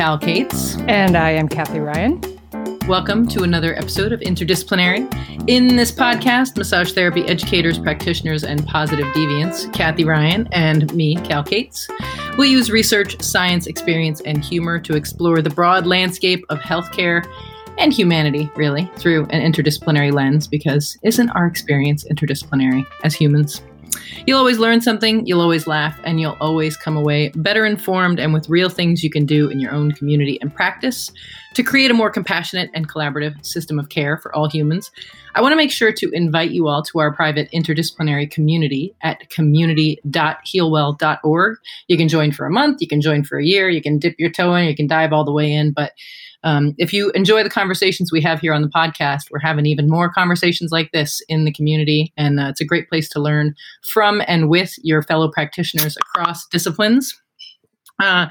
Cal Cates. And I am Kathy Ryan. Welcome to another episode of Interdisciplinary. In this podcast, massage therapy educators, practitioners, and positive deviants, Kathy Ryan and me, Cal Cates, will use research, science, experience, and humor to explore the broad landscape of healthcare and humanity, really, through an interdisciplinary lens, because isn't our experience interdisciplinary as humans? You'll always learn something, you'll always laugh, and you'll always come away better informed and with real things you can do in your own community and practice to create a more compassionate and collaborative system of care for all humans. I want to make sure to invite you all to our private interdisciplinary community at community.healwell.org. You can join for a month, you can join for a year, you can dip your toe in, you can dive all the way in, but um, if you enjoy the conversations we have here on the podcast, we're having even more conversations like this in the community. And uh, it's a great place to learn from and with your fellow practitioners across disciplines. Uh,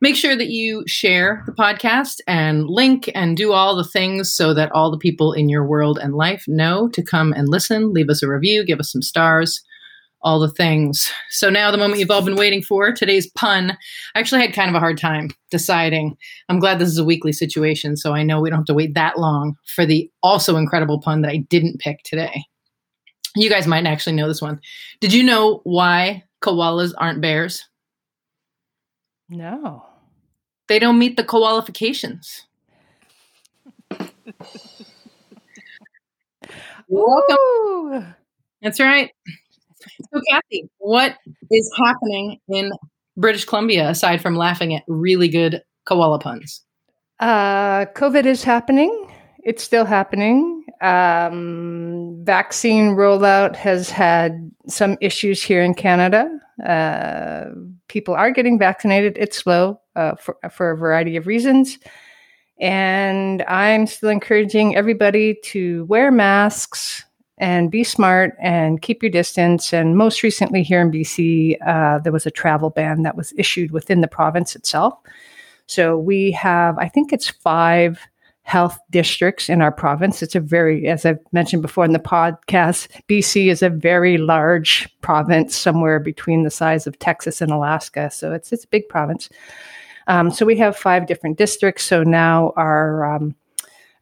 make sure that you share the podcast and link and do all the things so that all the people in your world and life know to come and listen, leave us a review, give us some stars all the things. So now the moment you've all been waiting for, today's pun. I actually had kind of a hard time deciding. I'm glad this is a weekly situation, so I know we don't have to wait that long for the also incredible pun that I didn't pick today. You guys might actually know this one. Did you know why koalas aren't bears? No. They don't meet the qualifications. welcome. That's right. So, Kathy, what is happening in British Columbia aside from laughing at really good koala puns? Uh, COVID is happening. It's still happening. Um, vaccine rollout has had some issues here in Canada. Uh, people are getting vaccinated. It's slow uh, for, for a variety of reasons. And I'm still encouraging everybody to wear masks, and be smart and keep your distance. And most recently, here in BC, uh, there was a travel ban that was issued within the province itself. So we have, I think it's five health districts in our province. It's a very, as I've mentioned before in the podcast, BC is a very large province, somewhere between the size of Texas and Alaska. So it's it's a big province. Um, so we have five different districts. So now our um,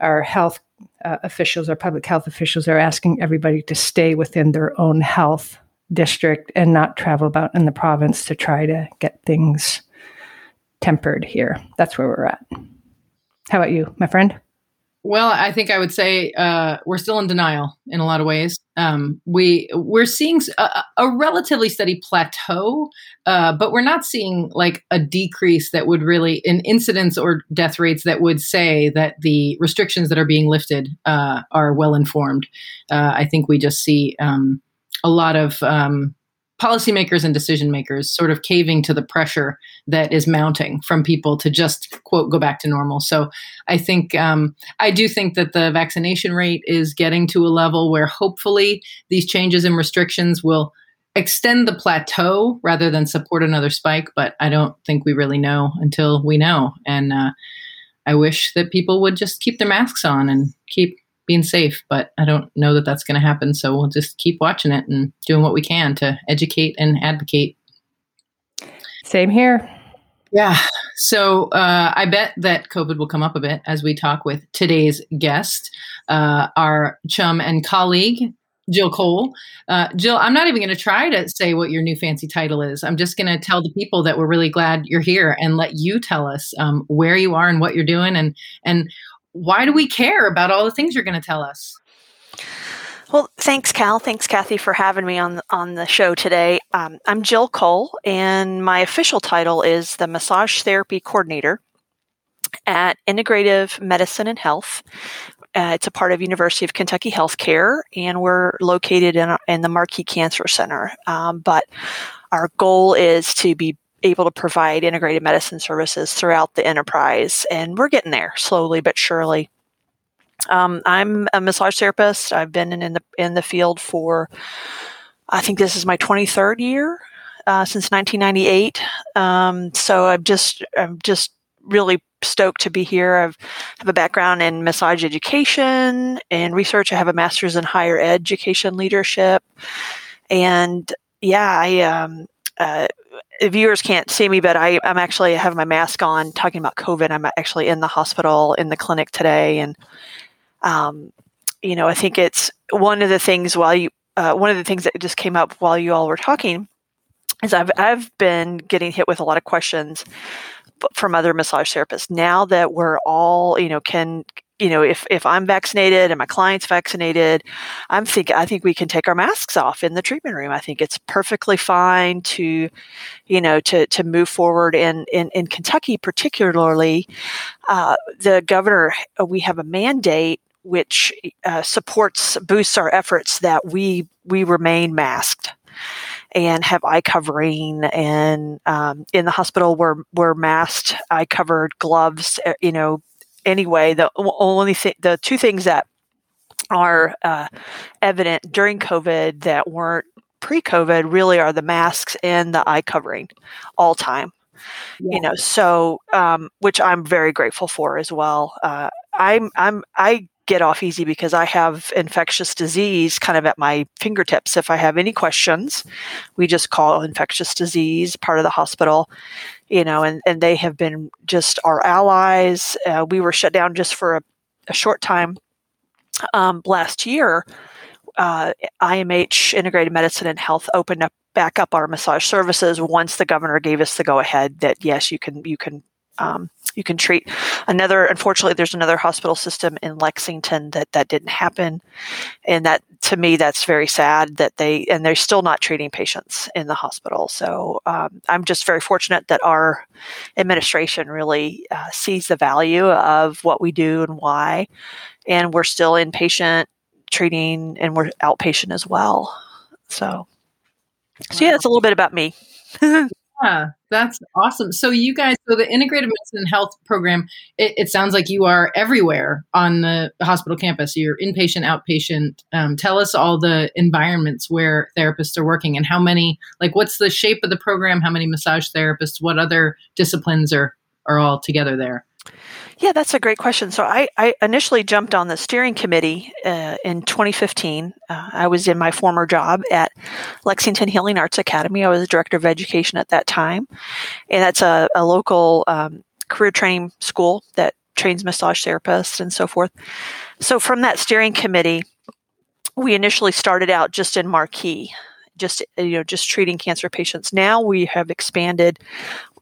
our health uh, officials or public health officials are asking everybody to stay within their own health district and not travel about in the province to try to get things tempered here. That's where we're at. How about you, my friend? Well, I think I would say uh, we're still in denial in a lot of ways. Um, we we're seeing a, a relatively steady plateau, uh, but we're not seeing like a decrease that would really in incidence or death rates that would say that the restrictions that are being lifted uh, are well informed. Uh, I think we just see um, a lot of um, policymakers and decision makers sort of caving to the pressure that is mounting from people to just quote go back to normal. So I think um, I do think that the vaccination rate is getting to a level where hopefully these changes and restrictions will extend the plateau rather than support another spike. But I don't think we really know until we know. And uh, I wish that people would just keep their masks on and keep being safe, but I don't know that that's going to happen. So we'll just keep watching it and doing what we can to educate and advocate. Same here. Yeah. So uh, I bet that COVID will come up a bit as we talk with today's guest, uh, our chum and colleague, Jill Cole. Uh, Jill, I'm not even going to try to say what your new fancy title is. I'm just going to tell the people that we're really glad you're here and let you tell us um, where you are and what you're doing and and why do we care about all the things you're going to tell us? Well, thanks, Cal. Thanks, Kathy, for having me on on the show today. Um, I'm Jill Cole, and my official title is the Massage Therapy Coordinator at Integrative Medicine and Health. Uh, it's a part of University of Kentucky Healthcare, and we're located in, in the Markey Cancer Center. Um, but our goal is to be able to provide integrated medicine services throughout the enterprise. And we're getting there slowly but surely. Um, I'm a massage therapist. I've been in, in, the in the field for, I think this is my 23rd year uh, since 1998. Um, so I'm just I'm just really stoked to be here. I have a background in massage education and research. I have a master's in higher education leadership, and yeah, I um, uh, viewers can't see me, but I, I'm actually have my mask on talking about COVID. I'm actually in the hospital in the clinic today. And, um, you know, I think it's one of the things while you, uh, one of the things that just came up while you all were talking is I've, I've been getting hit with a lot of questions from other massage therapists now that we're all, you know, can you know, if if I'm vaccinated and my client's vaccinated, I'm think I think we can take our masks off in the treatment room. I think it's perfectly fine to, you know, to to move forward. in in, in Kentucky, particularly, uh, the governor we have a mandate which uh, supports boosts our efforts that we we remain masked and have eye covering and um, in the hospital we're, we're masked eye covered gloves uh, you know anyway, the only thing, the two things that are uh, evident during COVID that weren't pre-COVID really are the masks and the eye covering, all time. Yeah. You know, so um, which I'm very grateful for as well. Uh, I'm I'm I get off easy because I have infectious disease kind of at my fingertips. If I have any questions, we just call infectious disease part of the hospital, you know, and, and they have been just our allies. Uh, we were shut down just for a, a short time um, last year. Uh, IMH, Integrated Medicine and Health, opened up back up our massage services once the governor gave us the go ahead that yes, you can you can um, you can treat another unfortunately there's another hospital system in lexington that that didn't happen and that to me that's very sad that they and they're still not treating patients in the hospital. So um, i'm just very fortunate that our administration really uh, sees the value of what we do and why. And we're still inpatient treating and we're outpatient as well. So so yeah it's a little bit about me Yeah, that's awesome. So you guys, so the integrated medicine health program, it, it sounds like you are everywhere on the hospital campus. You're inpatient, outpatient. Um, tell us all the environments where therapists are working and how many. Like, what's the shape of the program? How many massage therapists? What other disciplines are are all together there? Yeah, that's a great question. So I, I initially jumped on the steering committee uh, in 2015. Uh, I was in my former job at Lexington Healing Arts Academy. I was director of education at that time, and that's a, a local um, career training school that trains massage therapists and so forth. So from that steering committee, we initially started out just in Markey just you know just treating cancer patients now we have expanded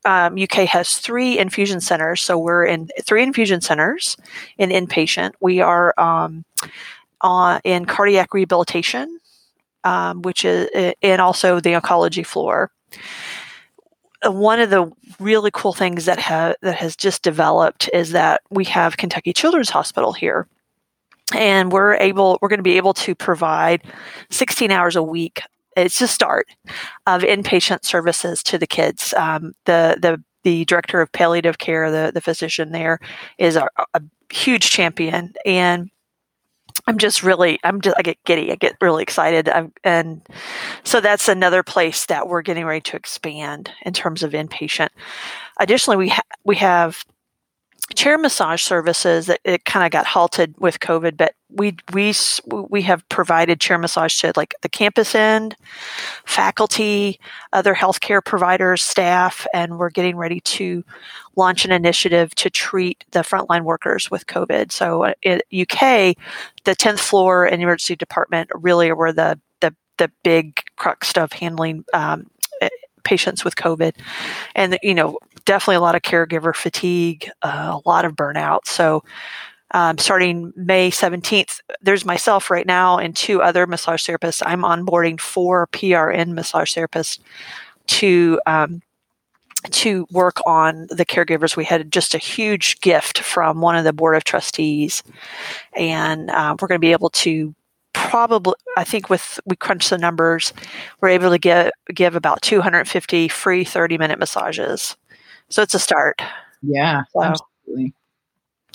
um, UK has three infusion centers. So we're in three infusion centers in inpatient. We are um, in cardiac rehabilitation, um, which is, and also the oncology floor. Uh, one of the really cool things that have that has just developed is that we have Kentucky Children's Hospital here, and we're able we're going to be able to provide 16 hours a week it's a start of inpatient services to the kids. Um, the the the director of palliative care, the the physician there, is a, a huge champion, and I'm just really I'm just I get giddy. I get really excited, I'm, and so that's another place that we're getting ready to expand in terms of inpatient. Additionally, we ha- we have chair massage services that it kind of got halted with COVID, but we we we have provided chair massage to like the campus end, faculty, other healthcare providers, staff, and we're getting ready to launch an initiative to treat the frontline workers with COVID. So uh, in UK, the tenth floor and emergency department really were the the the big crux of handling um, patients with COVID, and you know definitely a lot of caregiver fatigue, uh, a lot of burnout. So. Um, starting May 17th, there's myself right now and two other massage therapists. I'm onboarding four PRN massage therapists to um, to work on the caregivers. We had just a huge gift from one of the board of trustees, and uh, we're going to be able to probably i think with we crunch the numbers we're able to give give about 250 free 30 minute massages so it's a start. Yeah so, absolutely.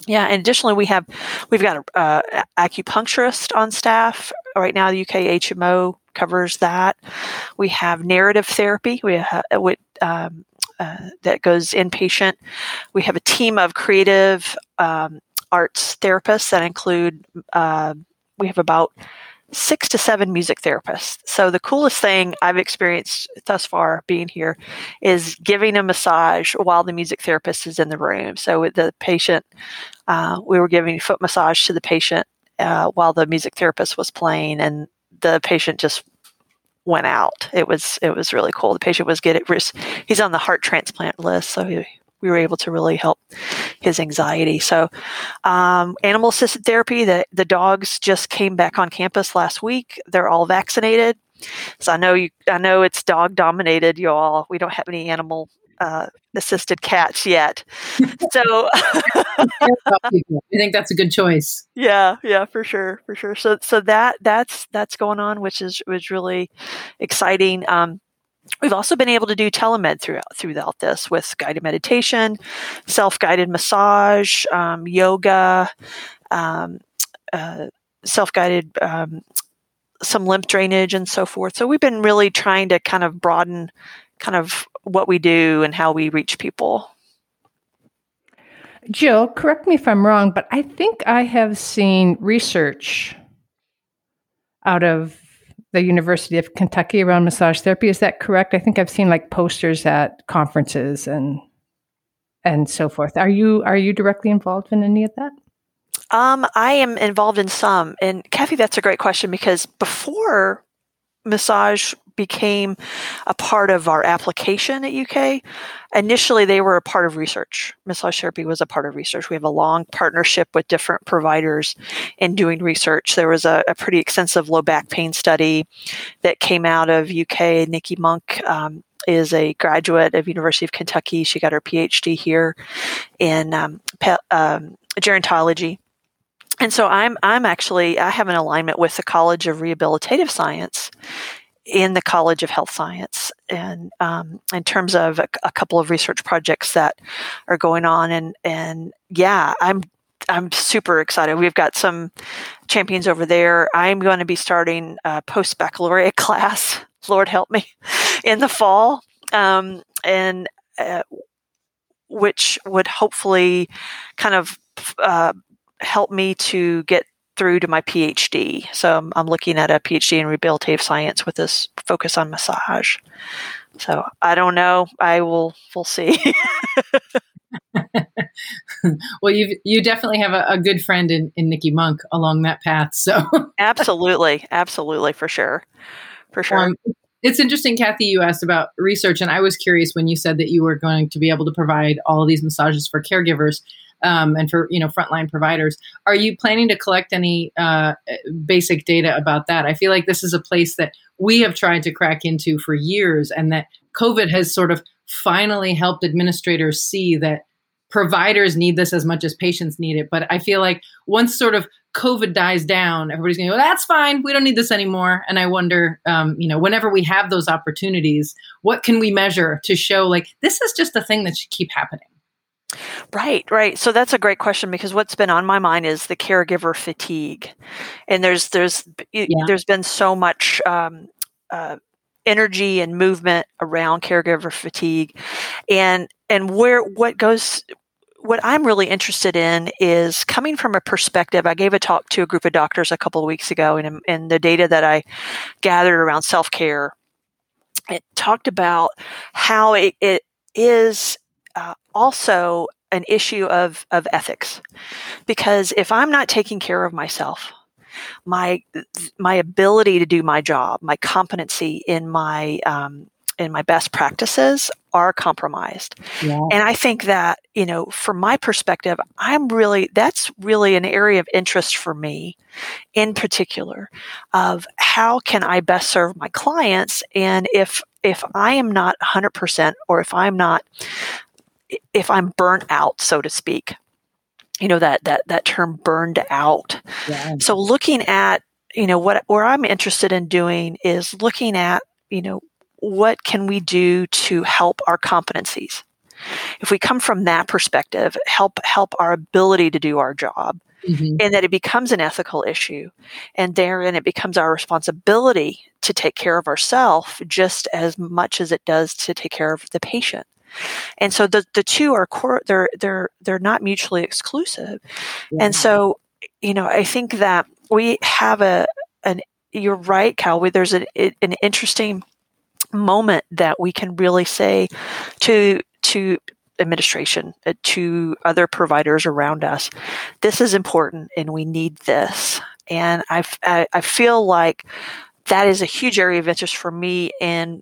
Yeah and additionally we have we've got a uh, acupuncturist on staff. Right now the uk hmo covers that. We have narrative therapy. We have with um, uh, that goes inpatient we have a team of creative um, arts therapists that include uh, we have about six to seven music therapists. So the coolest thing I've experienced thus far being here is giving a massage while the music therapist is in the room. So with the patient, uh, we were giving foot massage to the patient uh, while the music therapist was playing, and the patient just went out. It was it was really cool. The patient was getting he's on the heart transplant list, so he, we were able to really help his anxiety. So, um, animal assisted therapy. The the dogs just came back on campus last week. They're all vaccinated. So I know you. I know it's dog dominated. You all. We don't have any animal uh, assisted cats yet. so I think that's a good choice. Yeah, yeah, for sure, for sure. So so that that's that's going on, which is was really exciting. Um, We've also been able to do telemed throughout throughout this with guided meditation, self guided massage, um, yoga, um, uh, self guided um, some lymph drainage and so forth. So we've been really trying to kind of broaden kind of what we do and how we reach people. Jill, correct me if I'm wrong, but I think I have seen research out of the University of Kentucky around massage therapy. Is that correct? I think I've seen like posters at conferences and and so forth. Are you are you directly involved in any of that? Um, I am involved in some. And Kathy, that's a great question because before massage became a part of our application at UK. Initially, they were a part of research. Massage therapy was a part of research. We have a long partnership with different providers in doing research. There was a, a pretty extensive low back pain study that came out of UK. Niki Munk um, is a graduate of University of Kentucky. She got her PhD here in um, pe- um, gerontology and so I'm I'm actually I have an alignment with the College of Rehabilitative Science in the College of Health Science, and um, in terms of a, a, couple of research projects that are going on, and and yeah, I'm I'm super excited. We've got some champions over there. I'm going to be starting a post baccalaureate class. Lord help me, in the fall, um, and uh, which would hopefully kind of uh, help me to get through to my PhD. So I'm, I'm, looking at a PhD in rehabilitative science with this focus on massage. So I don't know. I will. We'll see. well, you you definitely have a, a, good friend in, in Niki Munk along that path. So absolutely, absolutely, for sure, for sure. Um, it's interesting, Kathy. You asked about research, and I was curious when you said that you were going to be able to provide all of these massages for caregivers um, and for you know frontline providers. Are you planning to collect any uh, basic data about that? I feel like this is a place that we have tried to crack into for years, and that COVID has sort of finally helped administrators see that providers need this as much as patients need it. But I feel like once sort of COVID dies down, everybody's going to go, that's fine. We don't need this anymore. And I wonder, um, you know, whenever we have those opportunities, what can we measure to show like this is just a thing that should keep happening? Right, right. So that's a great question because what's been on my mind is the caregiver fatigue, and there's there's yeah. there's been so much um, uh, energy and movement around caregiver fatigue, and and where what goes. What I'm really interested in is coming from a perspective. I gave a talk to a group of doctors a couple of weeks ago, and, and the data that I gathered around self care, it talked about how it, it is uh, also an issue of, of ethics. Because if I'm not taking care of myself, my my ability to do my job, my competency in my um, in my best practices are compromised. Yeah. And I think that, you know, from my perspective, I'm really, that's really an area of interest for me in particular of how can I best serve my clients? And if, if I am not 100% or if I'm not if I'm burnt out, so to speak, you know that that that term burned out. Yeah. So looking at you know what where I'm interested in doing is looking at you know what can we do to help our competencies. If we come from that perspective, help help our ability to do our job, mm-hmm. and that it becomes an ethical issue, and therein it becomes our responsibility to take care of ourselves just as much as it does to take care of the patient. And so the, the two are core, they're, they're, they're not mutually exclusive. Yeah. And so, you know, I think that we have a, an, you're right, Cal. we, There's a, an interesting moment that we can really say to to administration uh, to other providers around us this is important and we need this and I, I feel like that is a huge area of interest for me and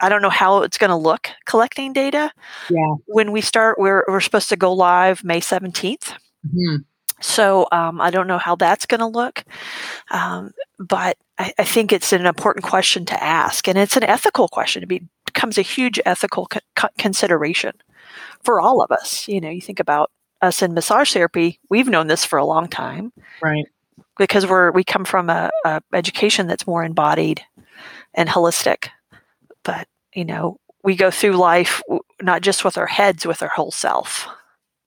I don't know how it's going to look collecting data. Yeah. When we start, we're, we're supposed to go live May 17th. Mm-hmm. So um, I don't know how that's going to look. Um, but I, I, think it's an important question to ask. And it's an ethical question. It becomes a huge ethical co- consideration for all of us. You know, you think about us in massage therapy, we've known this for a long time. Right. Because we're, we come from a, a education that's more embodied and holistic but you know we go through life not just with our heads with our whole self.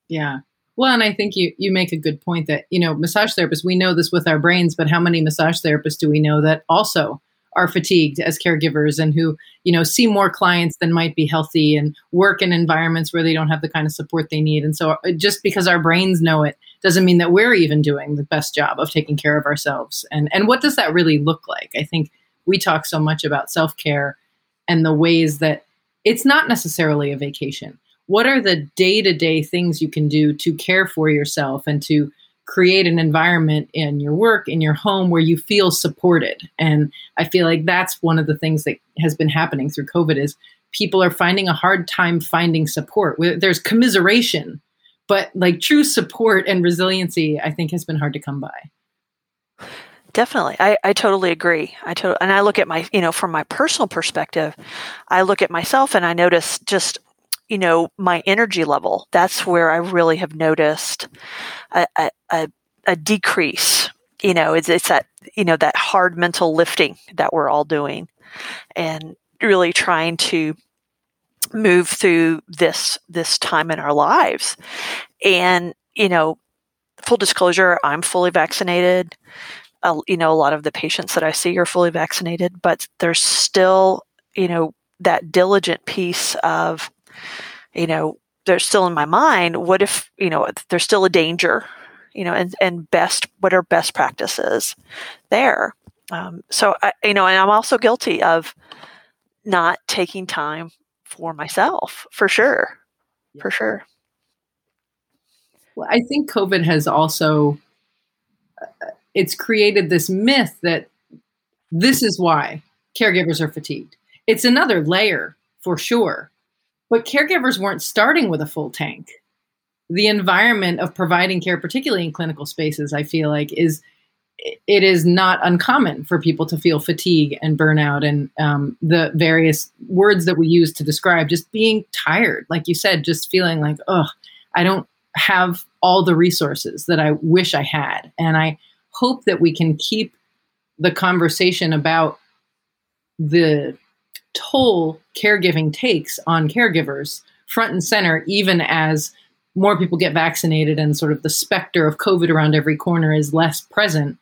Yeah. Well and i think you you make a good point that you know massage therapists we know this with our brains but how many massage therapists do we know that also are fatigued as caregivers and who you know see more clients than might be healthy and work in environments where they don't have the kind of support they need? And so uh, just because our brains know it doesn't mean that we're even doing the best job of taking care of ourselves. And and what does that really look like? I think we talk so much about self-care and the ways that it's not necessarily a vacation. What are the day to day things you can do to care for yourself and to create an environment in your work, in your home where you feel supported? And I feel like that's one of the things that has been happening through COVID is people are finding a hard time finding support. There's commiseration, but like true support and resiliency, I think has been hard to come by. Definitely. I, I totally agree. I to, and I look at my, you know, from my personal perspective, I look at myself and I notice just, you know, my energy level. That's where I really have noticed a, a, a decrease. You know, it's, it's that, you know, that hard mental lifting that we're all doing and really trying to move through this, this time in our lives. And, you know, full disclosure, I'm fully vaccinated uh, you know, a lot of the patients that I see are fully vaccinated, but there's still, you know, that diligent piece of, you know, there's still in my mind, what if, you know, there's still a danger, you know, and, and best, what are best practices there? Um, so, I, you know, and I'm also guilty of not taking time for myself for sure. Yeah. For sure. Well, I think COVID has also it's created this myth that this is why caregivers are fatigued. It's another layer for sure, but caregivers weren't starting with a full tank. The environment of providing care, particularly in clinical spaces, I feel like is it is not uncommon for people to feel fatigue and burnout and um, the various words that we use to describe just being tired like you said just feeling like oh i don't have all the resources that i wish i had and i hope that we can keep the conversation about the toll caregiving takes on caregivers front and center, even as more people get vaccinated and sort of the specter of COVID around every corner is less present.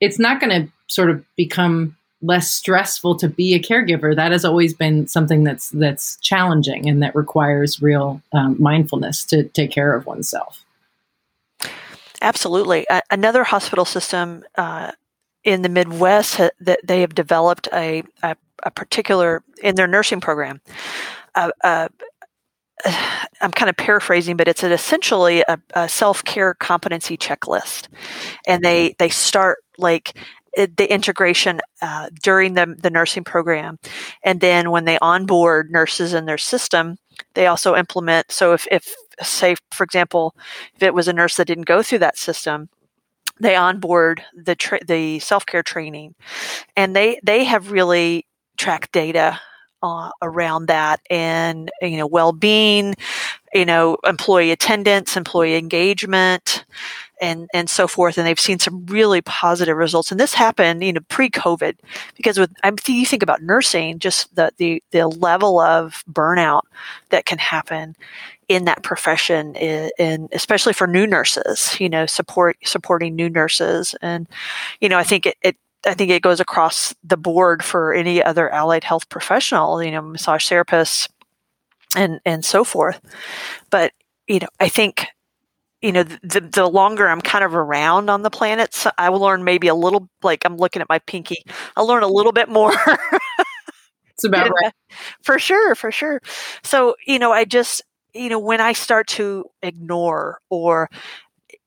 It's not going to sort of become less stressful to be a caregiver. That has always been something that's that's challenging and that requires real um, mindfulness to take care of oneself. Absolutely. Uh, another hospital system uh, in the Midwest ha- that they have developed a, a, a, particular in their nursing program. Uh, I'm kind of paraphrasing, but it's an essentially a, a self care competency checklist, and they they start like the integration uh, during the, the nursing program. And then when they onboard nurses in their system, they also implement. So if, if say, for example, if it was a nurse that didn't go through that system, they onboard the tra- the self care training, and they they have really tracked data uh, around that and you know well being, you know employee attendance, employee engagement, and and so forth. And they've seen some really positive results. And this happened you know pre COVID because with I you think about nursing, just the the the level of burnout that can happen in that profession and especially for new nurses you know support supporting new nurses and you know i think it, it I think it goes across the board for any other allied health professional, you know, massage therapists and and so forth. But you know, I think you know, the, the longer I'm kind of around on the planet, so I will learn maybe a little, like I'm looking at my pinky, I'll learn a little bit more. it's about right. For sure, for sure. So, you know, I just, you know, when I start to ignore or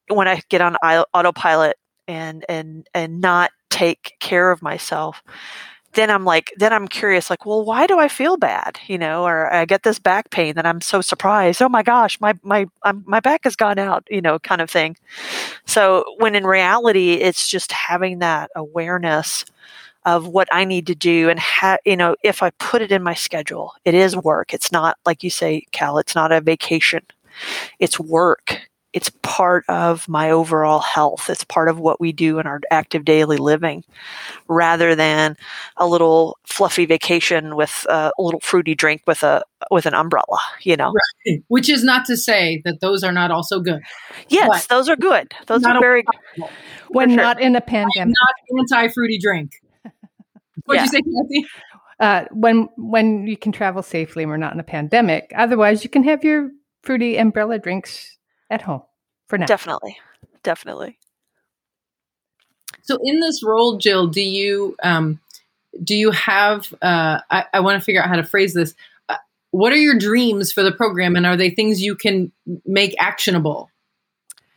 when I get on autopilot and, and, and not take care of myself, then I'm like, then I'm curious, like, well, why do I feel bad? You know, or I get this back pain that I'm so surprised. Oh my gosh, my my my back has gone out. You know, kind of thing. So when in reality, it's just having that awareness of what I need to do and ha- you know if I put it in my schedule, it is work. It's not like you say, Cal. It's not a vacation. It's work it's part of my overall health. It's part of what we do in our active daily living rather than a little fluffy vacation with a little fruity drink with a with an umbrella, you know. Right. Which is not to say that those are not also good. Yes, those are good. Those are very good. When sure. not in a pandemic. not anti fruity drink. What'd yeah. you say, Kathy? Uh, when when you can travel safely and we're not in a pandemic. Otherwise, you can have your fruity umbrella drinks at home for now. Definitely. Definitely. So in this role, Jill, do you um, do you have? Uh, I, I want to figure out how to phrase this. Uh, what are your dreams for the program, and are they things you can make actionable?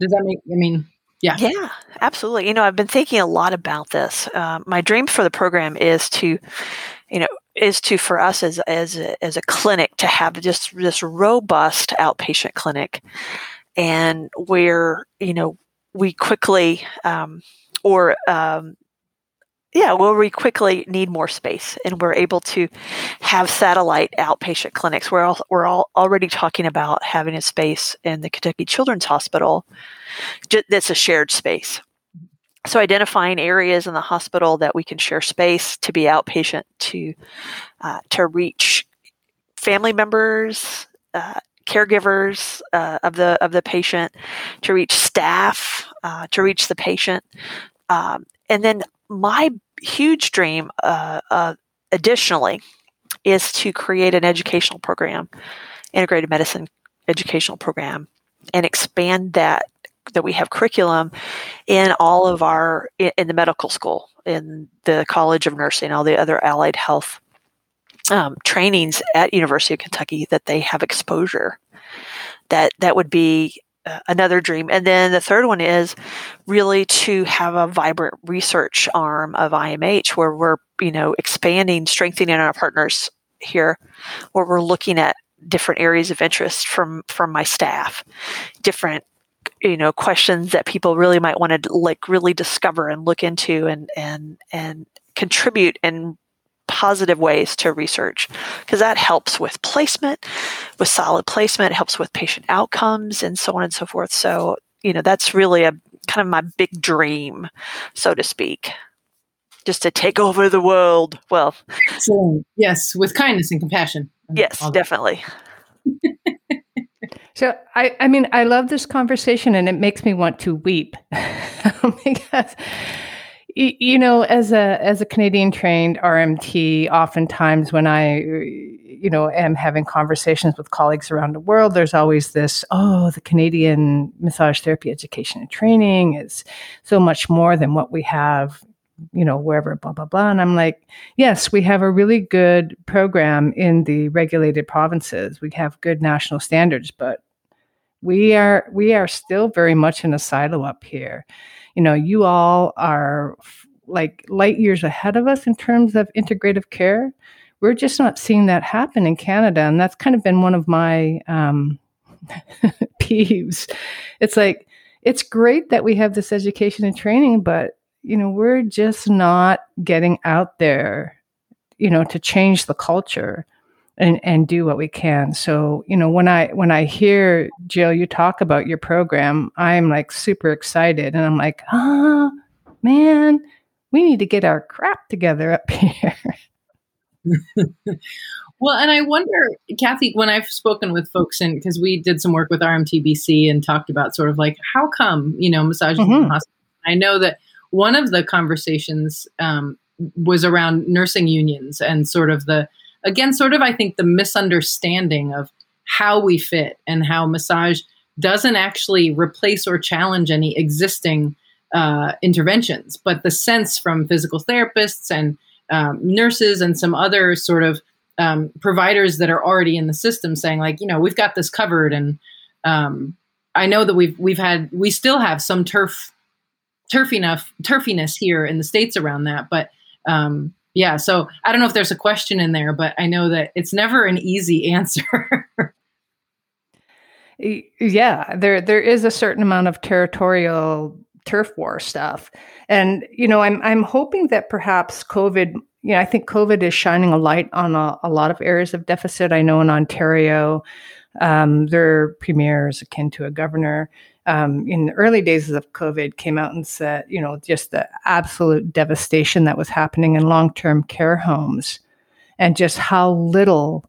Does that make? I mean, yeah, yeah, absolutely. You know, I've been thinking a lot about this. Uh, my dream for the program is to, you know, is to for us as as a, as a clinic to have just this robust outpatient clinic and where you know we quickly um, or um, yeah, well, we quickly need more space, and we're able to have satellite outpatient clinics. We're all, we're all already talking about having a space in the Kentucky Children's Hospital that's a shared space. So, identifying areas in the hospital that we can share space to be outpatient to uh, to reach family members, uh, caregivers uh, of the of the patient, to reach staff, uh, to reach the patient, um, and then my huge dream, uh, uh, additionally, is to create an educational program, integrated medicine educational program, and expand that that we have curriculum in all of our in, in the medical school, in the College of Nursing, all the other allied health um, trainings at University of Kentucky that they have exposure. That that would be uh, another dream. And then the third one is really to have a vibrant research arm of IMH where we're you know expanding, strengthening our partners here, where we're looking at different areas of interest from from my staff, different you know questions that people really might want to like really discover and look into and and and contribute and positive ways to research because that helps with placement, with solid placement, it helps with patient outcomes, and so on and so forth. So, you know, that's really a kind of my big dream, so to speak, just to take over the world. Well, yes, with kindness and compassion. Yes, definitely. So I, I mean, I love this conversation, and it makes me want to weep because you know as a as a canadian trained rmt oftentimes when i you know am having conversations with colleagues around the world there's always this oh the canadian massage therapy education and training is so much more than what we have you know wherever blah blah blah. And i'm like yes we have a really good program in the regulated provinces. We have good national standards but we are we are still very much in a silo up here you know, you all are like light years ahead of us in terms of integrative care. We're just not seeing that happen in Canada. And that's kind of been one of my um, peeves. It's like, it's great that we have this education and training, but, you know, we're just not getting out there, you know, to change the culture and and do what we can. So you know when i when i hear jill you talk about your program i'm like super excited and i'm like ah man we need to get our crap together up here. Well and i wonder kathy when i've spoken with folks and because we did some work with rmtbc and talked about sort of like how come you know massages mm-hmm. in hospital? I know that one of the conversations um, was around nursing unions and sort of the again, sort of, I think, the misunderstanding of how we fit and how massage doesn't actually replace or challenge any existing uh, interventions, but the sense from physical therapists and um, nurses and some other sort of um, providers that are already in the system saying like, you know, we've got this covered, and um, I know that we've we've had we still have some turf turf enough turfiness here in the states around that, but um, yeah. So I don't know if there's a question in there, but I know that it's never an easy answer. yeah, there there is a certain amount of territorial turf war stuff. And you know, I'm I'm hoping that perhaps COVID, you know, I think COVID is shining a light on a, a lot of areas of deficit. I know in Ontario, um, their premier is akin to a governor. Um, in the early days of COVID, came out and said, you know, just the absolute devastation that was happening in long-term care homes, and just how little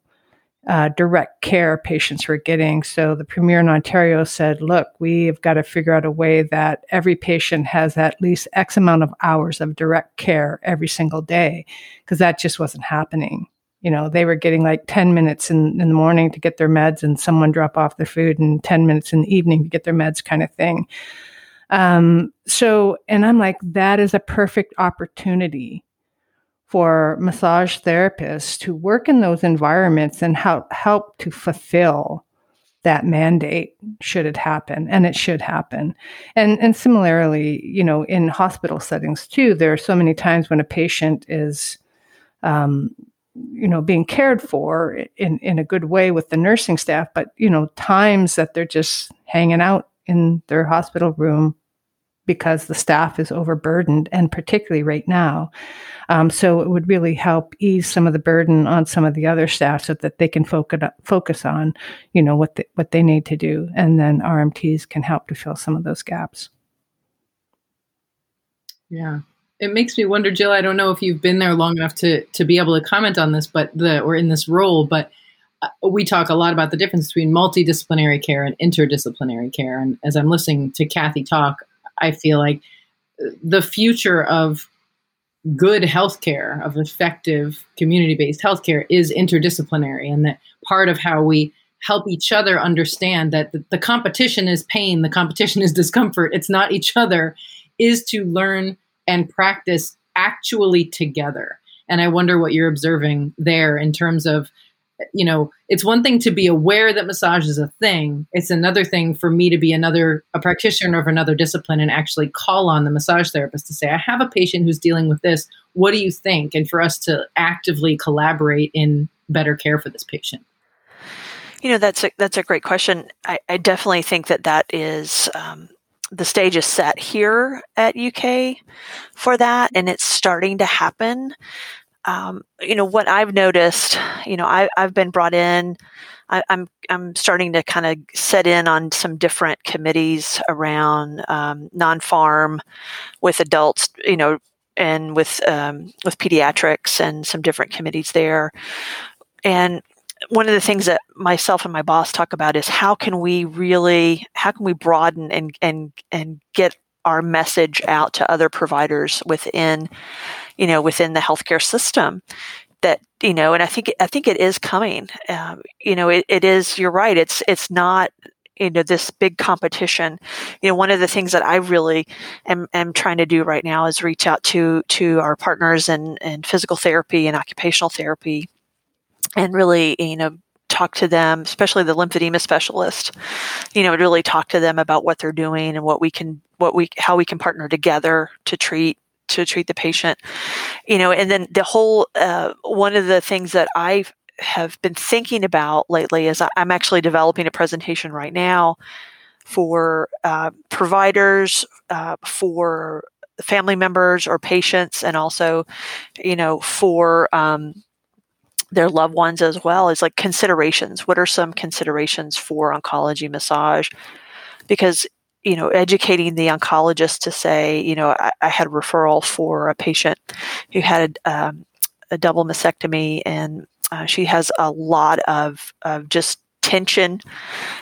uh, direct care patients were getting. So the premier in Ontario said, look, we've got to figure out a way that every patient has at least X amount of hours of direct care every single day, because that just wasn't happening. You know, they were getting like 10 minutes in, in the morning to get their meds and someone drop off their food and 10 minutes in the evening to get their meds kind of thing. Um, so, and I'm like, that is a perfect opportunity for massage therapists to work in those environments and help help to fulfill that mandate should it happen and it should happen and and similarly you know in hospital settings too there are so many times when a patient is um, you know being cared for in in a good way with the nursing staff but you know times that they're just hanging out in their hospital room because the staff is overburdened, and particularly right now. Um, so it would really help ease some of the burden on some of the other staff, so that they can focus focus on, you know, what the, what they need to do, and then RMTs can help to fill some of those gaps. Yeah, it makes me wonder, Jill. I don't know if you've been there long enough to to be able to comment on this, but the or in this role, but uh, we talk a lot about the difference between multidisciplinary care and interdisciplinary care. And as I'm listening to Kathy talk, I feel like the future of good healthcare, of effective community based healthcare, is interdisciplinary, and that part of how we help each other understand that the, the competition is pain, the competition is discomfort, it's not each other, is to learn and practice actually together. And I wonder what you're observing there in terms of you know, it's one thing to be aware that massage is a thing. It's another thing for me to be another a practitioner of another discipline and actually call on the massage therapist to say, I have a patient who's dealing with this. What do you think? And for us to actively collaborate in better care for this patient. You know, that's a, that's a great question. I, I definitely think that that is um, the stage is set here at UK for that, and it's starting to happen um, you know what I've noticed, you know, I, have been brought in. I, am I'm, I'm starting to kind of set in on some different committees around um, non-pharm with adults, you know, and with um, with pediatrics and some different committees there. And one of the things that myself and my boss talk about is how can we really how can we broaden and and and get our message out to other providers within you know, within the healthcare system that you know and i think i think it is coming. Um, you know it, it is you're right it's it's not you know this big competition. You know one of the things that i really am, am trying to do right now is reach out to to our partners in, in physical therapy and occupational therapy and really you know talk to them especially the lymphedema specialist you know really talk to them about what they're doing and what we can what we how we can partner together to treat to treat the patient. You know and then the whole uh, one of the things that i have been thinking about lately is i'm actually developing a presentation right now for uh, providers uh, for family members or patients and also you know for um, their loved ones as well is like considerations what are some considerations for oncology massage because you know, educating the oncologist to say, you know, I, I had a referral for a patient who had um, a double mastectomy, and uh, she has a lot of, of just tension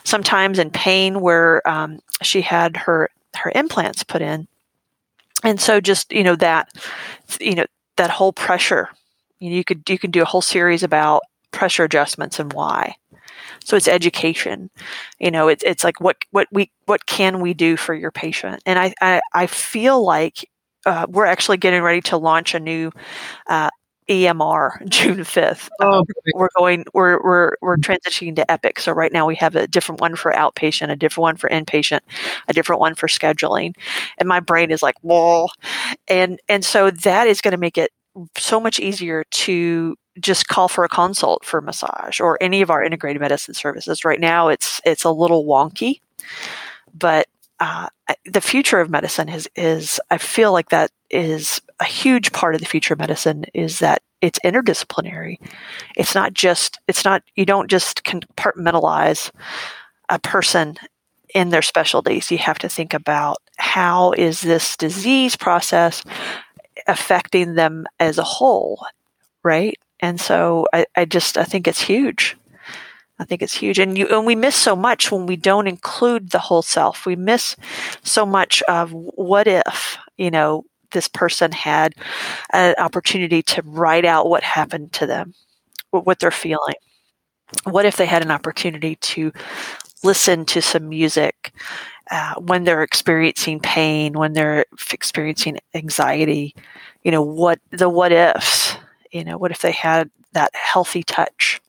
sometimes and pain where um, she had her her implants put in, and so just you know that you know that whole pressure. You, know, you could you can do a whole series about pressure adjustments and why. So it's education. You know, it's it's like what what we what can we do for your patient? And I I, I feel like uh, we're actually getting ready to launch a new uh, EMR June 5th. Oh, we're going we're we're we're transitioning to Epic. So right now we have a different one for outpatient, a different one for inpatient, a different one for scheduling. And my brain is like, "Whoa." And and so that is going to make it so much easier to just call for a consult for massage or any of our integrated medicine services. Right now it's it's a little wonky, but uh, the future of medicine is is I feel like that is a huge part of the future of medicine is that it's interdisciplinary. It's not just it's not you don't just compartmentalize a person in their specialties. You have to think about how is this disease process affecting them as a whole, right? And so I, I just I think it's huge. I think it's huge. And you and we miss so much when we don't include the whole self. We miss so much of what if, you know, this person had an opportunity to write out what happened to them, what they're feeling. What if they had an opportunity to listen to some music uh, when they're experiencing pain, when they're experiencing anxiety? You know, what the what ifs, you know, what if they had that healthy touch?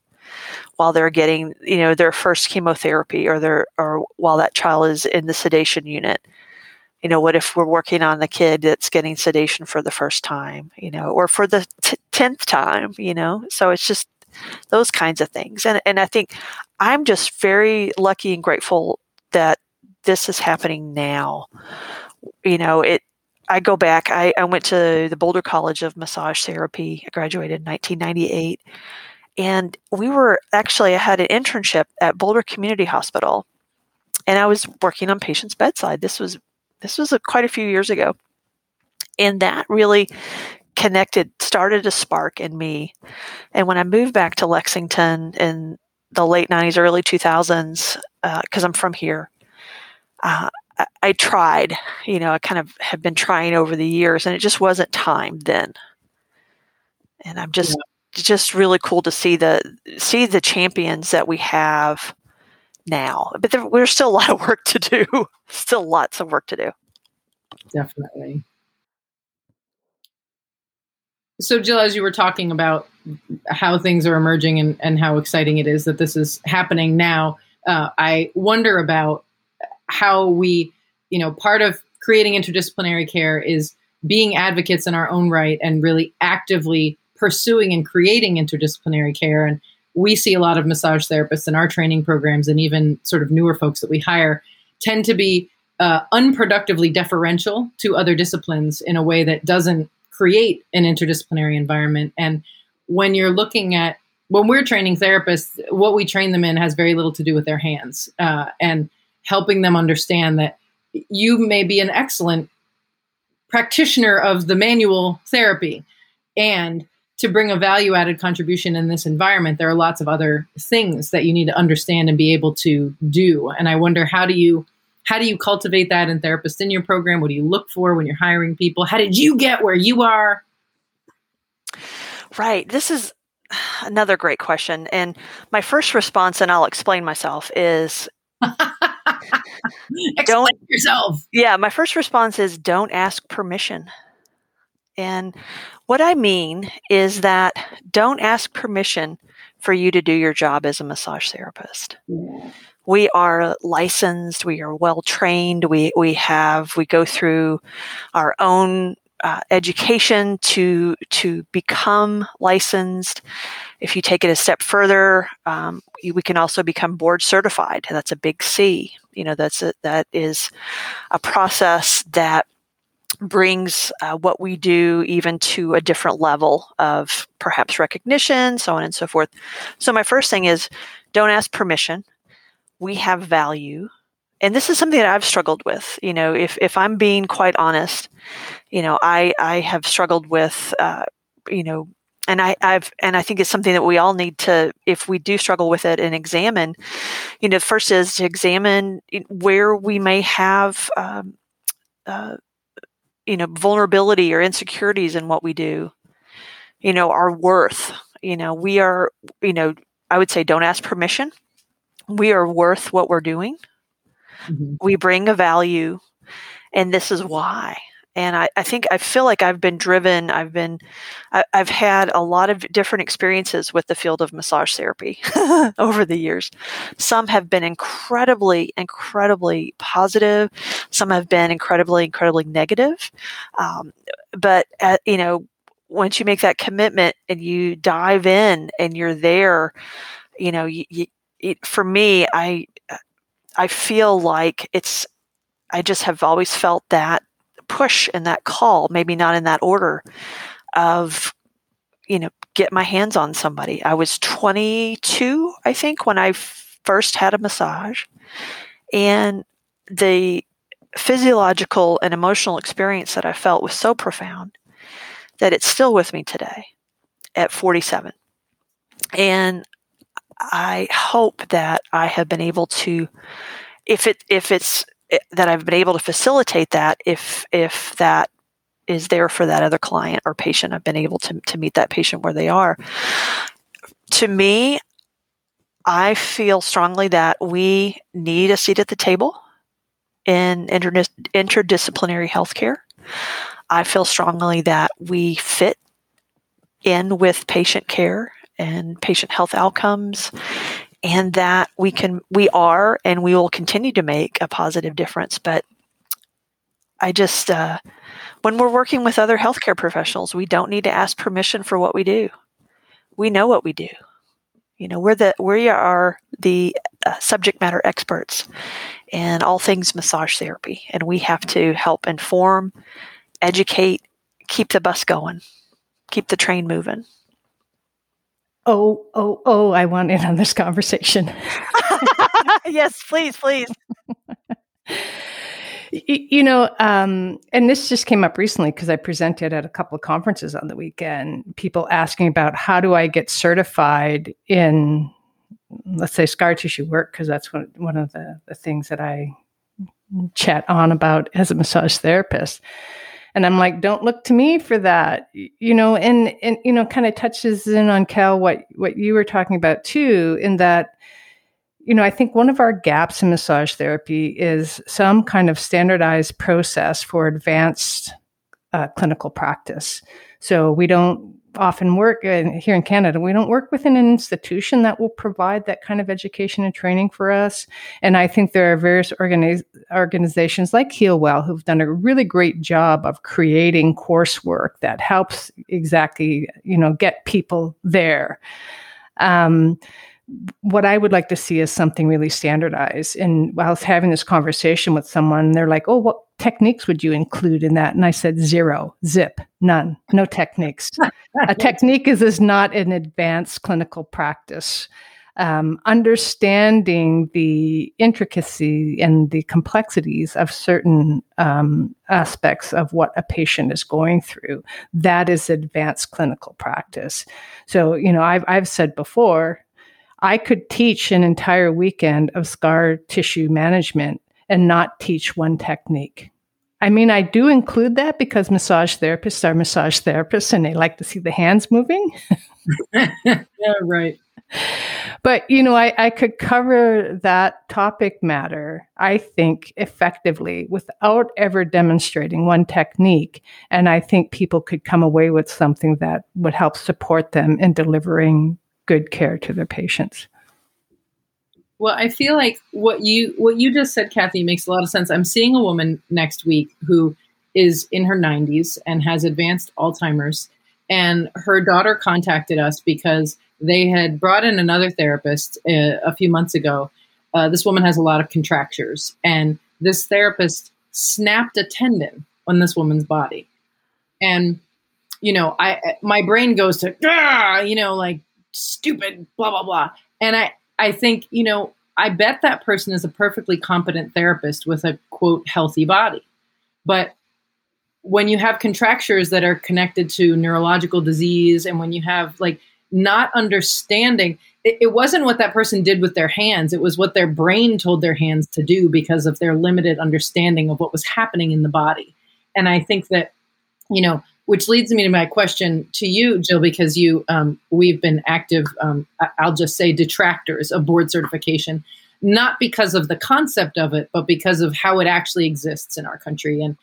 while they're getting you know their first chemotherapy or their or while that child is in the sedation unit you know what if we're working on the kid that's getting sedation for the first time you know or for the t- 10th time you know so it's just those kinds of things and and i think i'm just very lucky and grateful that this is happening now you know it I go back. I, I went to the Boulder College of Massage Therapy. I graduated in 1998. And we were actually, I had an internship at Boulder Community Hospital, and I was working on patients' bedside. This was this was a, quite a few years ago, and that really connected, started a spark in me. And when I moved back to Lexington in the late '90s, early 2000s, because uh, I'm from here, uh, I, I tried. You know, I kind of have been trying over the years, and it just wasn't time then. And I'm just yeah just really cool to see the see the champions that we have now. But there, there's still a lot of work to do. Still lots of work to do. Definitely. So, Jill, as you were talking about how things are emerging and, and how exciting it is that this is happening now, uh, I wonder about how we, you know, part of creating interdisciplinary care is being advocates in our own right and really actively pursuing and creating interdisciplinary care. And we see a lot of massage therapists in our training programs and even sort of newer folks that we hire tend to be uh, unproductively deferential to other disciplines in a way that doesn't create an interdisciplinary environment. And when you're looking at when we're training therapists, what we train them in has very little to do with their hands uh, and helping them understand that you may be an excellent practitioner of the manual therapy and to bring a value added contribution in this environment, there are lots of other things that you need to understand and be able to do. And I wonder how do you how do you cultivate that in therapists in your program? What do you look for when you're hiring people? How did you get where you are? Right. This is another great question. And my first response, and I'll explain myself, is don't yourself. Yeah, my first response is don't ask permission. And what I mean is that don't ask permission for you to do your job as a massage therapist. We are licensed, we are well trained, we, we have, we go through our own uh, education to to become licensed. If you take it a step further, um, we can also become board certified. That's a big C. You know, that's a, that is a process that brings uh, what we do even to a different level of perhaps recognition, so on and so forth. So, my first thing is don't ask permission. We have value. And this is something that I've struggled with. You know, if, if I'm being quite honest, you know, I, I have struggled with, uh, you know, and I, I've and I think it's something that we all need to, if we do struggle with it, and examine. You know, first is to examine where we may have um, uh, you know vulnerability or insecurities in what we do you know our worth You know, we are, you know, I would say don't ask permission. We are worth what we're doing. Mm-hmm. We bring a value, and this is why and I, I, think I feel like I've been driven. I've been, I, have had a lot of different experiences with the field of massage therapy over the years. Some have been incredibly, incredibly positive. Some have been incredibly, incredibly negative. Um, but uh, you know, once you make that commitment and you dive in and you're there, you know, you, you, it, for me, I, I feel like it's I just have always felt that push and that call, maybe not in that order, of, you know, get my hands on somebody. I was 22, I think, when I first had a massage. And the physiological and emotional experience that I felt was so profound that it's still with me today at 47. And I hope that I have been able to if it if it's Eh, that I've been able to facilitate that if if that is there for that other client or patient. I've been able to to meet that patient where they are. To me, I feel strongly that we need a seat at the table in interdis- interdisciplinary healthcare. I feel strongly that we fit in with patient care and patient health outcomes and that we can we are and we will continue to make a positive difference. But i just uh, when we're working with other healthcare professionals we don't need to ask permission for what we do. We know what we do. You know we're the we are the uh, subject matter experts in all things massage therapy and we have to help inform educate keep the bus going keep the train moving oh, oh, oh, I want in on this conversation. yes, please, please. you know, um, and this just came up recently because I presented at a couple of conferences on the weekend. People asking about how do I get certified in, let's say, scar tissue work, because that's one, one of the, the things that I chat on about as a massage therapist and i'm like don't look to me for that. You know and and you know kind of touches in on cal what what you were talking about too in that you know i think one of our gaps in massage therapy is some kind of standardized process for advanced uh, clinical practice. So we don't often work here in Canada. We don't work within an institution that will provide that kind of education and training for us. And I think there are various organiz- organizations like Healwell who've done a really great job of creating coursework that helps exactly, you know, get people there. Um, what I would like to see is something really standardized. And while I was having this conversation with someone, they're like, "Oh, what techniques would you include in that?" And I said, zero, zip, none, no techniques. a technique is is not an advanced clinical practice. Um, understanding the intricacy and the complexities of certain um, aspects of what a patient is going through, that is advanced clinical practice. So, you know, I've, I've said before, I could teach an entire weekend of scar tissue management and not teach one technique. I mean, I do include that because massage therapists are massage therapists and they like to see the hands moving. yeah, right. But, you know, I, I could cover that topic matter, I think, effectively without ever demonstrating one technique. And I think people could come away with something that would help support them in delivering good care to their patients. Well, I feel like what you what you just said, Kathy, makes a lot of sense. I'm seeing a woman next week who is in her 90s and has advanced Alzheimer's, and her daughter contacted us because they had brought in another therapist uh, a few months ago. Uh, this woman has a lot of contractures, and this therapist snapped a tendon on this woman's body, and you know, I my brain goes to you know like stupid, blah, blah, blah. And I, I think, you know, I bet that person is a perfectly competent therapist with a quote healthy body. But when you have contractures that are connected to neurological disease and when you have like not understanding, it, it wasn't what that person did with their hands, it was what their brain told their hands to do because of their limited understanding of what was happening in the body. And I think that, you know, which leads me to my question to you, Jill, because you um, we've been active. Um, I'll just say detractors of board certification, not because of the concept of it, but because of how it actually exists in our country. And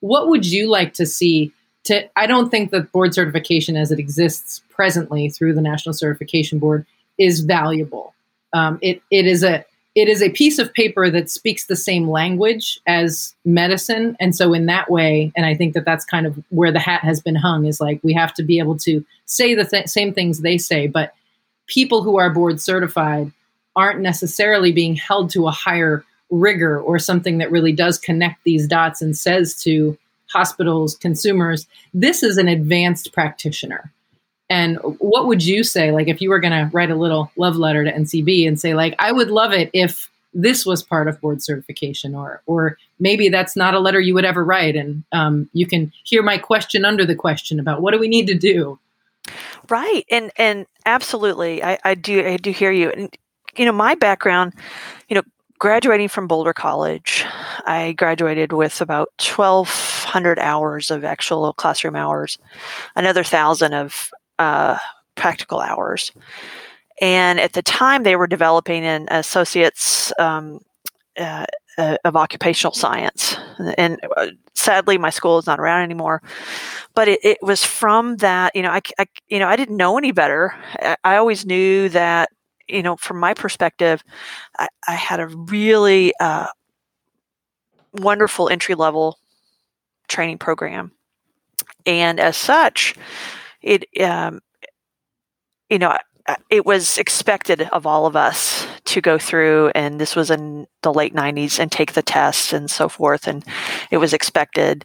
what would you like to see? To I don't think that board certification, as it exists presently through the National Certification Board, is valuable. Um, it it is a it is a piece of paper that speaks the same language as medicine. And so in that way and i think that that's kind of where the hat has been hung is like we have to be able to say the th- same things they say but people who are board certified aren't necessarily being held to a higher rigor or something that really does connect these dots and says to hospitals consumers this is an advanced practitioner and what would you say, like, if you were going to write a little love letter to NCB and say, like, I would love it if this was part of board certification, or or maybe that's not a letter you would ever write, and um, you can hear my question under the question about what do we need to do. Right, and and absolutely, I, I do I do hear you, and you know my background, you know, graduating from Boulder College, I graduated with about 1,200 hours of actual classroom hours, another thousand of uh, practical hours. And at the time, they were developing an associate's um, uh, uh, of occupational science. And uh, sadly, my school is not around anymore. But it, it was from that, you know, I, I, you know, I didn't know any better. I, I always knew that, you know, from my perspective, I, I had a really uh, wonderful entry level training program. And as such, it um, you know it was expected of all of us to go through and this was in the late 90s and take the test and so forth and it was expected.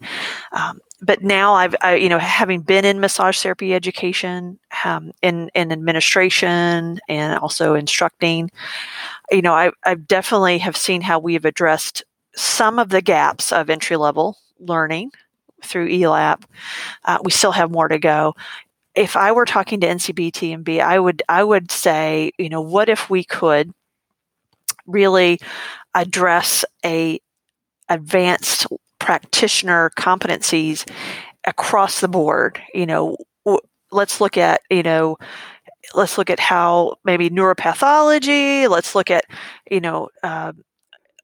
Um, but now i've I, you know having been in massage therapy education um, in, in administration and also instructing you know I, I definitely have seen how we have addressed some of the gaps of entry level learning through ELAP. Uh, we still have more to go. If I were talking to NCBTMB, I would I would say, you know, what if we could really address a advanced practitioner competencies across the board. You know, w- let's look at you know let's look at how maybe neuropathology let's look at you know uh,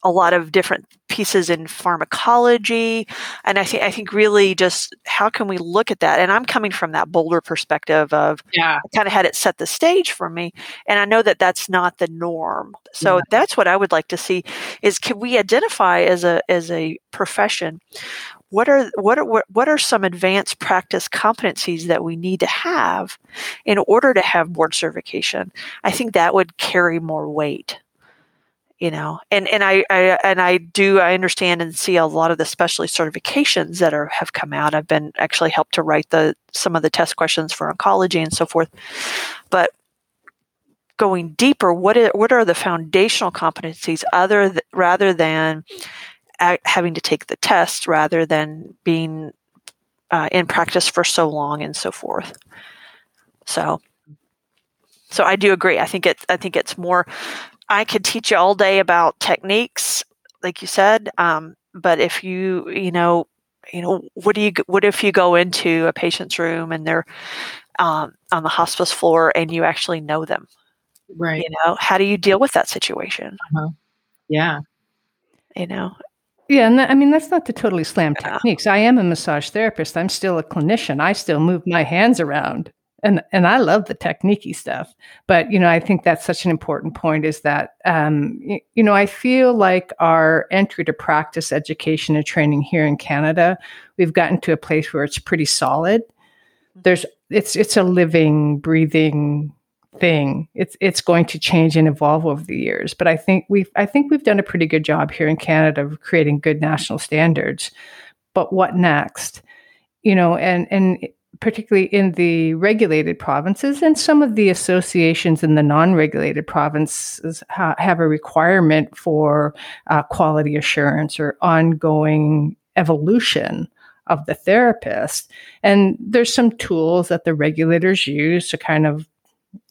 a lot of different pieces in pharmacology. And i think i think really just how can we look at that? And i'm coming from that Boulder perspective of yeah. Kind of had it set the stage for me. And i know that that's not the norm. So yeah. that's what i would like to see is can we identify as a as a profession what are what are what are some advanced practice competencies that we need to have in order to have board certification? I think that would carry more weight you know and and I, I, and i do i understand and see a lot of the specialty certifications that are have come out. I've been actually helped to write the some of the test questions for oncology and so forth. But going deeper what are, what are the foundational competencies other th- rather than having to take the test rather than being uh, in practice for so long and so forth? So so I do agree. I think it's I think it's more I could teach you all day about techniques, like you said. Um, but if you, you know, you know, what do you, what if you go into a patient's room and they're um, on the hospice floor and you actually know them? Right. You know, how do you deal with that situation? Uh-huh. Yeah. You know, yeah, and I mean that's not to totally slam techniques. I am a massage therapist. I'm still a clinician. I still move my hands around and and I love the techniquey stuff, but you know I think that's such an important point is that um, you, you know I feel like our entry to practice education and training here in Canada, we've gotten to a place where it's pretty solid. There's it's it's a living, breathing thing. It's it's going to change and evolve over the years, but I think we've I think we've done a pretty good job here in Canada of creating good national standards. But what next? You know, and and particularly in the regulated provinces, and some of the associations in the non regulated provinces ha- have a requirement for uh, quality assurance or ongoing evolution of the therapist. And there's some tools that the regulators use to kind of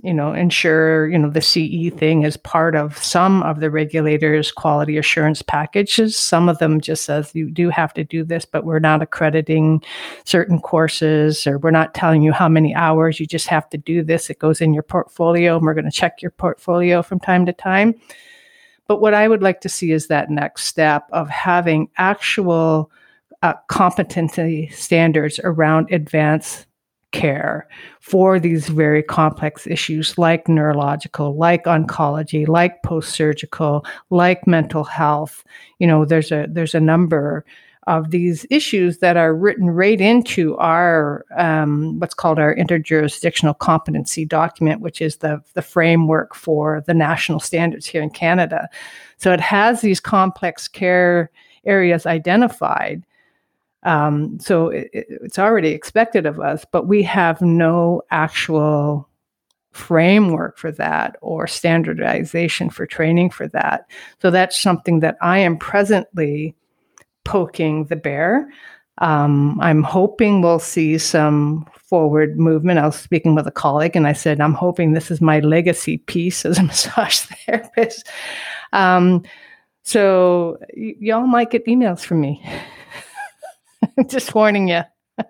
you know, ensure, you know, the CE thing is part of some of the regulators' quality assurance packages. Some of them just says you do have to do this, but we're not accrediting certain courses or we're not telling you how many hours. You just have to do this. It goes in your portfolio and we're going to check your portfolio from time to time. But what I would like to see is that next step of having actual uh, competency standards around advanced care for these very complex issues like neurological, like oncology, like post-surgical, like mental health. You know, there's a there's a number of these issues that are written right into our um, what's called our interjurisdictional competency document, which is the the framework for the national standards here in Canada. So it has these complex care areas identified um, so it, it's already expected of us, but we have no actual framework for that or standardization for training for that. So that's something that I am presently poking the bear. Um, I'm hoping we'll see some forward movement. I was speaking with a colleague and I said, I'm hoping this is my legacy piece as a massage therapist. Um, so y- y'all might get emails from me. just warning you.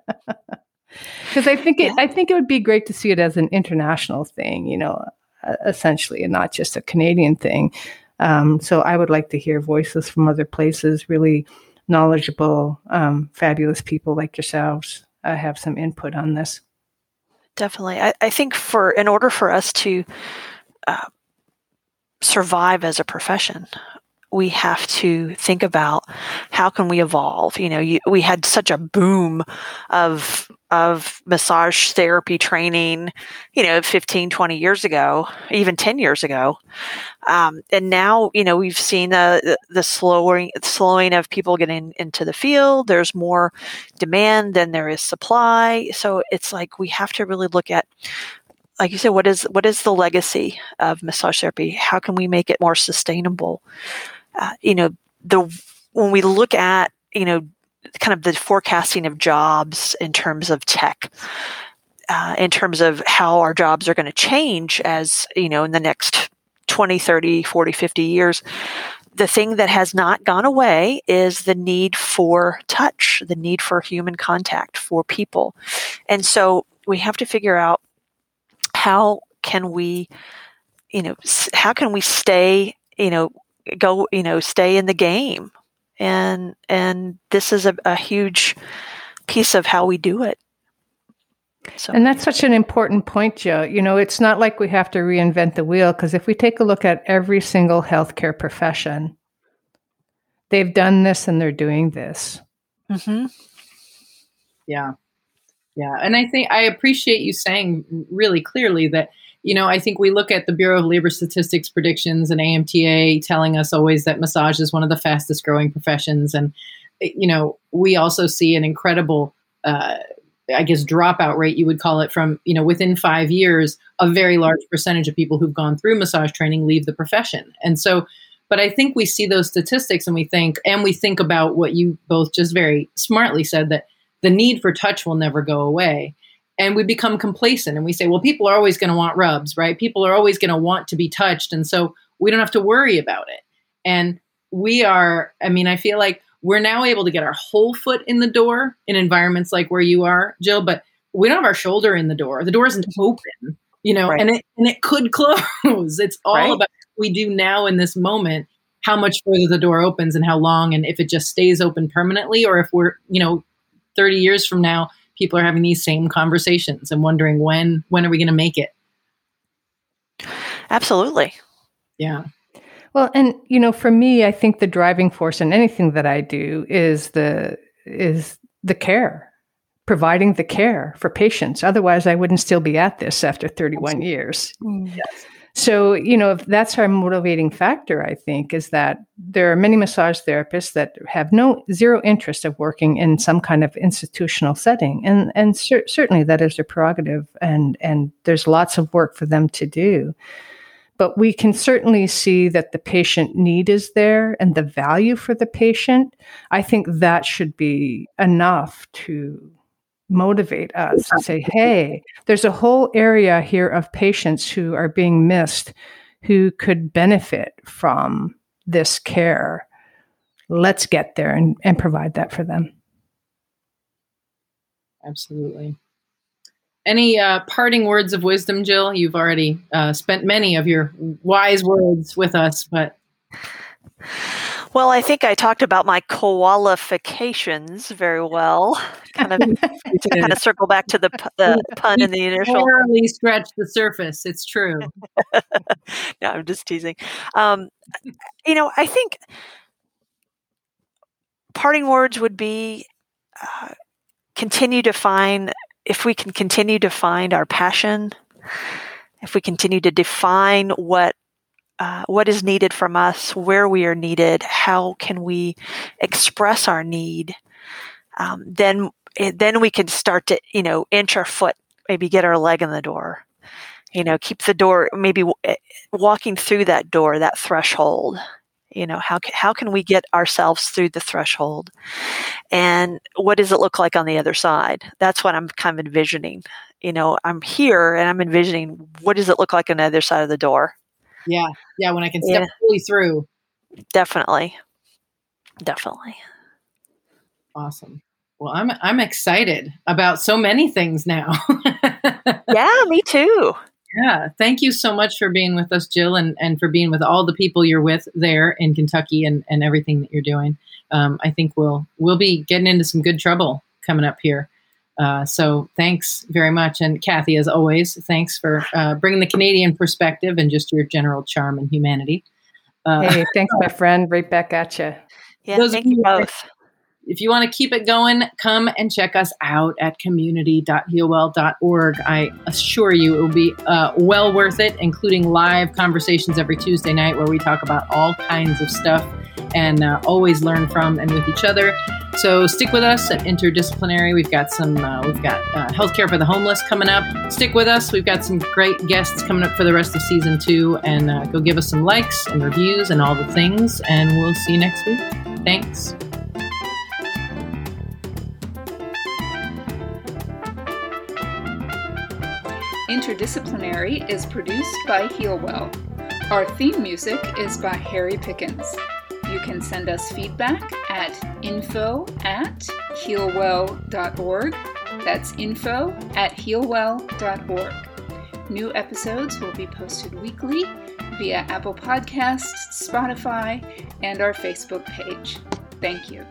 Because I think it, yeah. I think it would be great to see it as an international thing, you know, essentially, and not just a Canadian thing. Um, so I would like to hear voices from other places, really knowledgeable, um, fabulous people like yourselves uh, have some input on this. Definitely, I, I, think for in order for us to uh, survive as a profession, we have to think about how can we evolve. You know you, we had such a boom of of massage therapy training you know 15 20 years ago even 10 years ago. Um, and now you know we've seen the the slowing slowing of people getting into the field. There's more demand than there is supply. So it's like we have to really look at like you said what is what is the legacy of massage therapy? How can we make it more sustainable uh, you know, the when we look at you know kind of the forecasting of jobs in terms of tech, uh, in terms of how our jobs are going to change as you know in the next 20 30 40 50 years the thing that has not gone away is the need for touch the need for human contact for people. And so we have to figure out how can we you know how can we stay you know go, you know, stay in the game. And and this is a, a huge piece of how we do it. So. And that's such an important point, Joe. You know, it's not like we have to reinvent the wheel because if we take a look at every single healthcare profession, they've done this and they're doing this. Mm-hmm. Yeah. Yeah. And I think I appreciate you saying really clearly that you know, I think we look at the Bureau of Labor Statistics predictions and AMTA telling us always that massage is one of the fastest growing professions. And, you know, we also see an incredible, uh, I guess, dropout rate, you would call it, from, you know, within five years, a very large percentage of people who've gone through massage training leave the profession. And so, but I think we see those statistics and we think, and we think about what you both just very smartly said that the need for touch will never go away and we become complacent and we say well people are always going to want rubs right? People are always going to want to be touched and so we don't have to worry about it. And we are i mean i feel like we're now able to get our whole foot in the door in environments like where you are jill but we don't have our shoulder in the door. The door isn't open you know right. and it and it could close. It's all right. about we do now in this moment how much further the door opens and how long and if it just stays open permanently or if we're you know 30 years from now people are having these same conversations and wondering when when are we going to make it? Absolutely. Yeah. Well and you know for me i think the driving force in anything that i do is the is the care providing the care for patients. Otherwise i wouldn't still be at this after 31 Absolutely. years. Yes so, you know, that's our motivating factor, I think, is that there are many massage therapists that have no zero interest of working in some kind of institutional setting. And and cer- certainly that is their prerogative and and there's lots of work for them to do. But we can certainly see that the patient need is there and the value for the patient. I think that should be enough to motivate us and say, hey, there's a whole area here of patients who are being missed who could benefit from this care. Let's get there and, and provide that for them. Absolutely. Any uh, parting words of wisdom, Jill? You've already uh, spent many of your wise words with us, but. Well, I think I talked about my qualifications very well. Kind of to kind of circle back to the, the pun in the initial. Barely scratch the surface. It's true. no, I'm just teasing. Um, you know, I think parting words would be uh, continue to find if we can continue to find our passion, if we continue to define what uh, what is needed from us, where we are needed, how can we express our need, um, then eh, then we can start to you know inch our foot, maybe get our leg in the door, you know, keep the door, maybe eh, walking through that door, that threshold. You know, how how can we get ourselves through the threshold, and what does it look like on the other side? That's what I'm kind of envisioning. You know, I'm here and I'm envisioning what does it look like on the other side of the door yeah. Yeah. When I can step yeah. fully through. Definitely. Definitely. Awesome. Well, I'm I'm excited about so many things now. yeah, me too. Yeah. Thank you so much for being with us, Jill, and, and for being with all the people you're with there in Kentucky and, and everything that you're doing. Um, I think we'll we'll be getting into some good trouble coming up here. Uh, so thanks very much. And Kathy, as always, thanks for uh, bringing the Canadian perspective and just your general charm and humanity. Uh, hey, thanks, my friend. Right back at you. Yeah, thank you both. If you want to keep it going, come and check us out at community.healwell.org. I assure you it will be uh, well worth it, including live conversations every Tuesday night where we talk about all kinds of stuff and uh, always learn from and with each other. So stick with us at Interdisciplinary. We've got some, uh, we've got uh, healthcare for the homeless coming up. Stick with us. We've got some great guests coming up for the rest of season two, and uh, go give us some likes and reviews and all the things. And we'll see you next week. Thanks. Interdisciplinary is produced by Healwell. Our theme music is by Harry Pickens. You can send us feedback at info at healwell.org. That's info at healwell.org. New episodes will be posted weekly via Apple Podcasts, Spotify, and our Facebook page. Thank you.